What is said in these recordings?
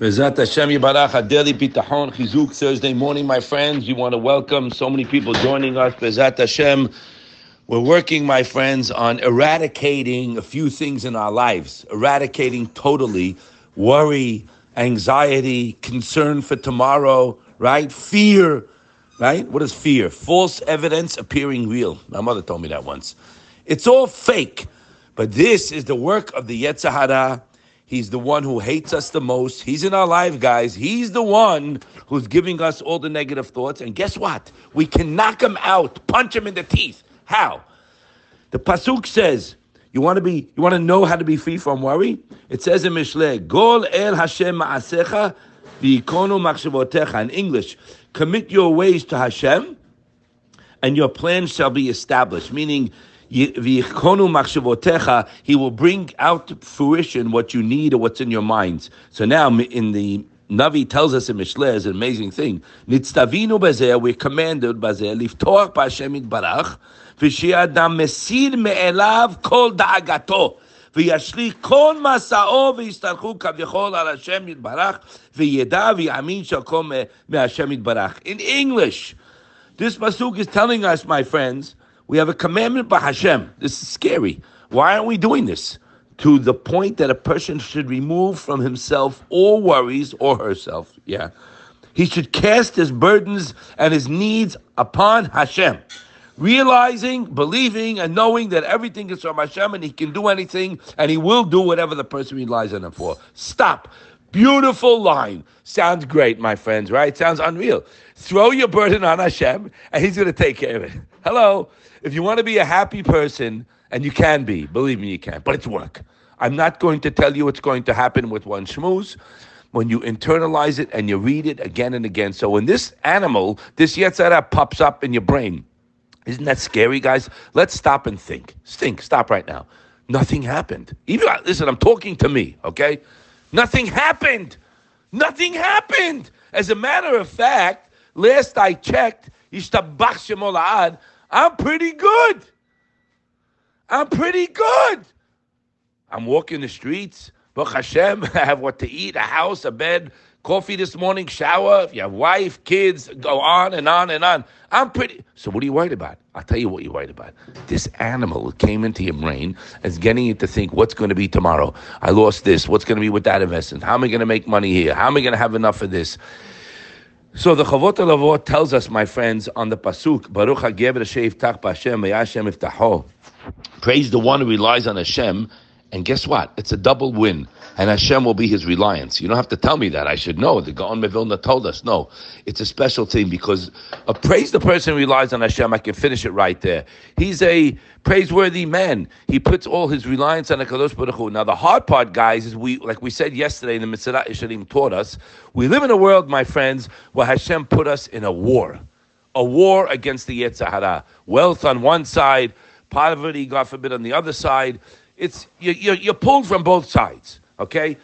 Bezat Hashem Yibarach Adeli Bitachon Chizuk Thursday morning, my friends. We want to welcome so many people joining us. Bezat Hashem. We're working, my friends, on eradicating a few things in our lives, eradicating totally worry, anxiety, concern for tomorrow, right? Fear, right? What is fear? False evidence appearing real. My mother told me that once. It's all fake, but this is the work of the Yetzer Hara He's the one who hates us the most. He's in our life, guys. He's the one who's giving us all the negative thoughts. And guess what? We can knock him out, punch him in the teeth. How? The pasuk says, "You want to be, you want to know how to be free from worry." It says in Mishle, "Gol el Hashem ma'asecha v'yikonu machshavotecha." In English, commit your ways to Hashem, and your plans shall be established. Meaning he will bring out to fruition what you need or what's in your minds. So now in the Navi tells us in Mishle is an amazing thing. Nitztavinu bezeh, we're commanded bezeh, liftoach b'Hashem yitbarach, v'shi'adam mesir me'elav kol da'agato. וישליך כל מסעו ויסתלחו כביכול על השם יתברך וידע ויאמין שהכל מהשם יתברך. In English, this pasuk is telling us, my friends, we have a commandment by Hashem. This is scary. Why aren't we doing this? To the point that a person should remove from himself all worries or herself. Yeah. He should cast his burdens and his needs upon Hashem. Realizing, believing, and knowing that everything is from Hashem and he can do anything and he will do whatever the person relies on him for. Stop. Beautiful line. Sounds great, my friends, right? Sounds unreal. Throw your burden on Hashem and he's going to take care of it. Hello. If you want to be a happy person, and you can be, believe me, you can, but it's work. I'm not going to tell you what's going to happen with one schmooze when you internalize it and you read it again and again. So when this animal, this Yetzer Hara pops up in your brain, isn't that scary, guys? Let's stop and think. Think. Stop right now. Nothing happened. Even uh, listen, I'm talking to me, okay? Nothing happened. Nothing happened. As a matter of fact, last I checked, I'm pretty good. I'm pretty good. I'm walking the streets. Baruch Hashem, I have what to eat, a house, a bed, coffee this morning, shower. If you have wife, kids, go on and on and on. I'm pretty. So what are you worried about? I'll tell you what you're worried about. This animal came into your brain as getting you to think, what's going to be tomorrow? I lost this. What's going to be with that investment? How am I going to make money here? How am I going to have enough of this? So the Chovot HaLevavot tells us, my friends, on the pasuk, Baruch HaGeber Tach B'Hashem Hashem Iftaho. Praise the one who relies on Hashem, and guess what? It's a double win and Hashem will be his reliance. You don't have to tell me that. I should know. The Gaon Mevilna told us. No, it's a special thing because a praise the person relies on Hashem. I can finish it right there. He's a praiseworthy man. He puts all his reliance on Hakadosh Baruch Hu. Now the hard part, guys, is we, like we said yesterday, the Mesillat Yesharim taught us, we live in a world, my friends, where Hashem put us in a war, a war against the Yetzer Hara. Wealth on one side, poverty, God forbid, on the other side. It's you, you're pulled from both sides. Okay?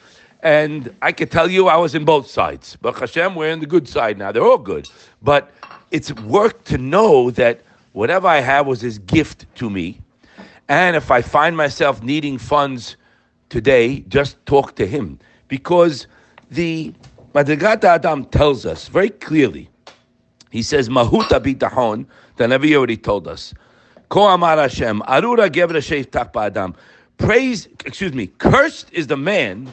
And I can tell you I was in both sides. But Hashem, we're in the good side now. They're all good. But it's work to know that whatever I have was his gift to me. And if I find myself needing funds today, just talk to him. Because the Madrigat Adam tells us very clearly, he says, Mahuta bitahon, the Navi already told us. Ko amar Hashem, arura sheif Adam. Praise, excuse me, cursed is the man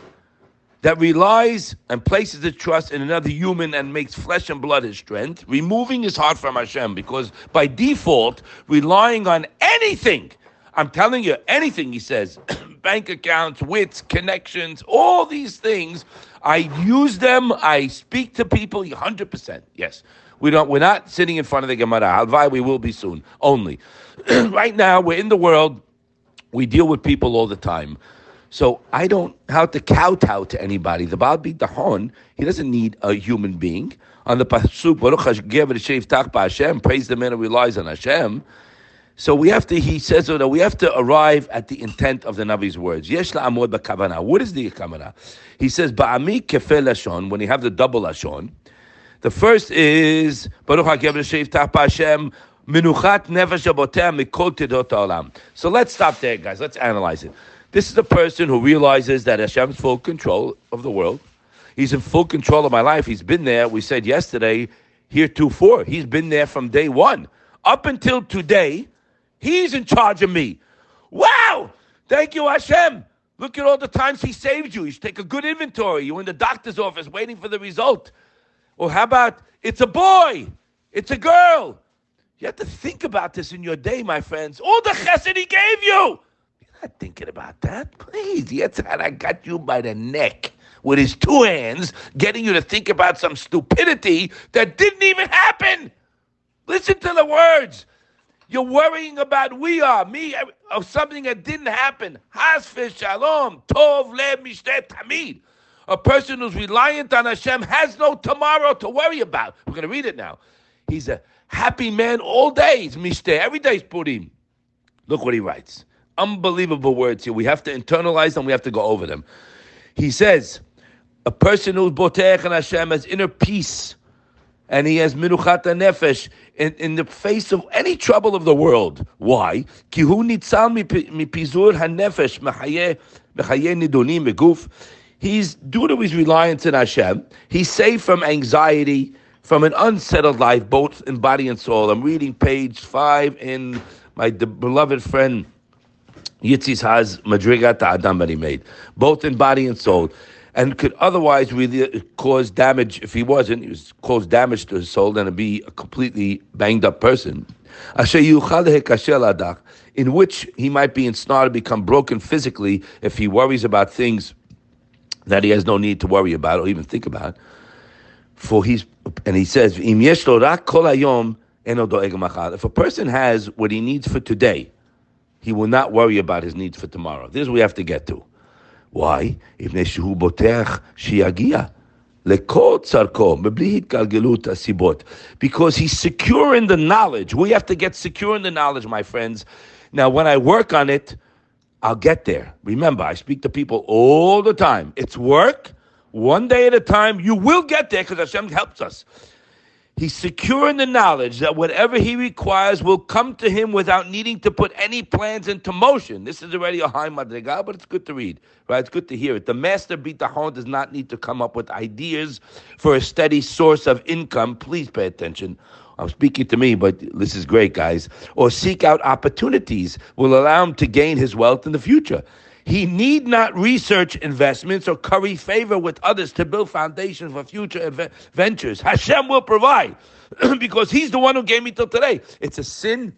that relies and places his trust in another human and makes flesh and blood his strength, removing his heart from Hashem, because by default, relying on anything, I'm telling you, anything, he says, bank accounts, wits, connections, all these things, I use them, I speak to people, 100%, yes. We don't, we're not sitting in front of the Gemara. Halvai, we will be soon, only. right now, we're in the world, we deal with people all the time. So I don't have to kowtow to anybody. The Baal Bitachon, he doesn't need a human being. On the Pasuk, Baruch Hashem, praise the man who relies on Hashem. So we have to, he says so that we have to arrive at the intent of the Navi's words. Yesh la'amod b'kavana. What is the kavana? He says, ba'ami kefel lashon, when you have the double lashon. The first is, Baruch Hashem, Minuchat nefesh. So let's stop there, guys. Let's analyze it. This is a person who realizes that Hashem's full control of the world. He's in full control of my life. He's been there. We said yesterday, here two four. He's been there from day one up until today. He's in charge of me. Wow! Thank you, Hashem. Look at all the times He saved you. You should take a good inventory. You're in the doctor's office waiting for the result. Or how about it's a boy? It's a girl. You have to think about this in your day, my friends. All the chesed he gave you. You're not thinking about that. Please, I got you by the neck with his two hands, getting you to think about some stupidity that didn't even happen. Listen to the words. You're worrying about we are, me, of something that didn't happen. Hasfish shalom, tov le mishtet tamid. A person who's reliant on Hashem has no tomorrow to worry about. We're going to read it now. He's a happy man all day. He's mishteh. Every day is Purim. Look what he writes. Unbelievable words here. We have to internalize them. We have to go over them. He says, a person who's botech and Hashem has inner peace and he has minuchat nefesh in, in the face of any trouble of the world. Why? He's due to his reliance in Hashem. He's safe from anxiety, from an unsettled life, both in body and soul. I'm reading page five in my beloved friend Yitzis has Madrigat Adam that he made, both in body and soul and could otherwise really cause damage if he wasn't. He was cause damage to his soul and be a completely banged up person. In which he might be ensnared become broken physically if he worries about things that he has no need to worry about or even think about for he's and he says if a person has what he needs for today he will not worry about his needs for tomorrow. This we have to get to. Why? Because he's secure in the knowledge. We have to get secure in the knowledge my friends. Now when i work on it i'll get there. Remember i speak to people all the time. It's work one day at a time. You will get there because Hashem helps us. He's secure in the knowledge that whatever he requires will come to him without needing to put any plans into motion. This is already a high madrigal, but it's good to read, right? It's good to hear it. The master bitachon does not need to come up with ideas for a steady source of income. Please pay attention. I'm speaking to me, but this is great, guys. Or seek out opportunities will allow him to gain his wealth in the future. He need not research investments or curry favor with others to build foundations for future ventures. Hashem will provide because He's the one who gave me till today. It's a sin.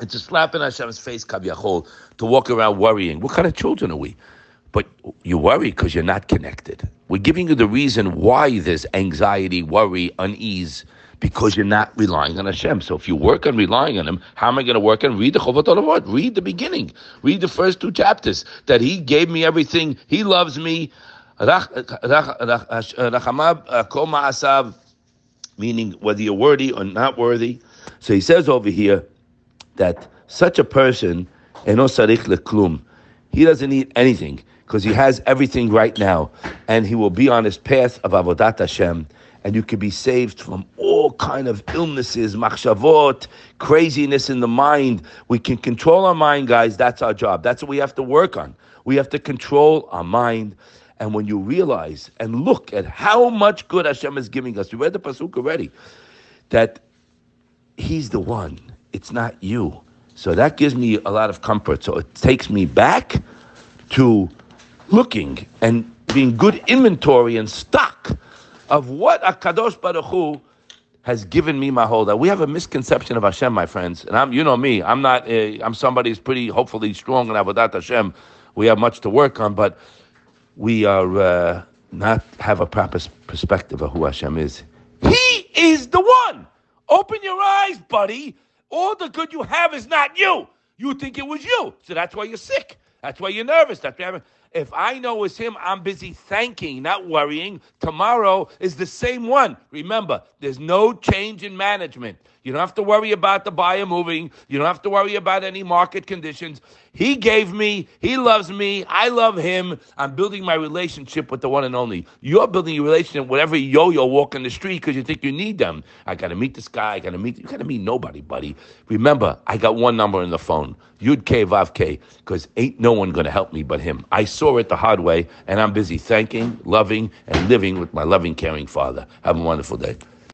It's a slap in Hashem's face, Kavyachol, to walk around worrying. What kind of children are we? But you worry because you're not connected. We're giving you the reason why there's anxiety, worry, unease because you're not relying on Hashem. So if you work on relying on Him, how am I going to work on? Read the Chovot HaLevavot. Read the beginning. Read the first two chapters. That He gave me everything. He loves me. Uh, uh, meaning whether you're worthy or not worthy. So he says over here that such a person, he doesn't need anything because he has everything right now, and he will be on his path of avodat Hashem and you can be saved from all kind of illnesses, machshavot, craziness in the mind. We can control our mind, guys. That's our job. That's what we have to work on. We have to control our mind. And when you realize and look at how much good Hashem is giving us, we read the pasuk already, that He's the one. It's not you. So that gives me a lot of comfort. So it takes me back to looking and being good inventory and stock of what HaKadosh Baruch Hu has given me my whole life. We have a misconception of Hashem, my friends, and I'm, you know me. I'm not. A, I'm somebody who's pretty, hopefully, strong in Avodat Hashem. We have much to work on, but we are uh, not have a proper perspective of who Hashem is. He is the one. Open your eyes, buddy. All the good you have is not you. You think it was you, so that's why you're sick. That's why you're nervous. That's why if I know it's him, I'm busy thanking, not worrying. Tomorrow is the same one. Remember, there's no change in management. You don't have to worry about the buyer moving. You don't have to worry about any market conditions. He gave me, he loves me, I love him. I'm building my relationship with the one and only. You're building your relationship with every yo-yo walking the street because you think you need them. I gotta meet this guy, I gotta meet, you gotta meet nobody, buddy. Remember, I got one number in the phone, Yud K Vav K, because ain't no one gonna help me but him. I saw it the hard way, and I'm busy thanking, loving, and living with my loving, caring father. Have a wonderful day.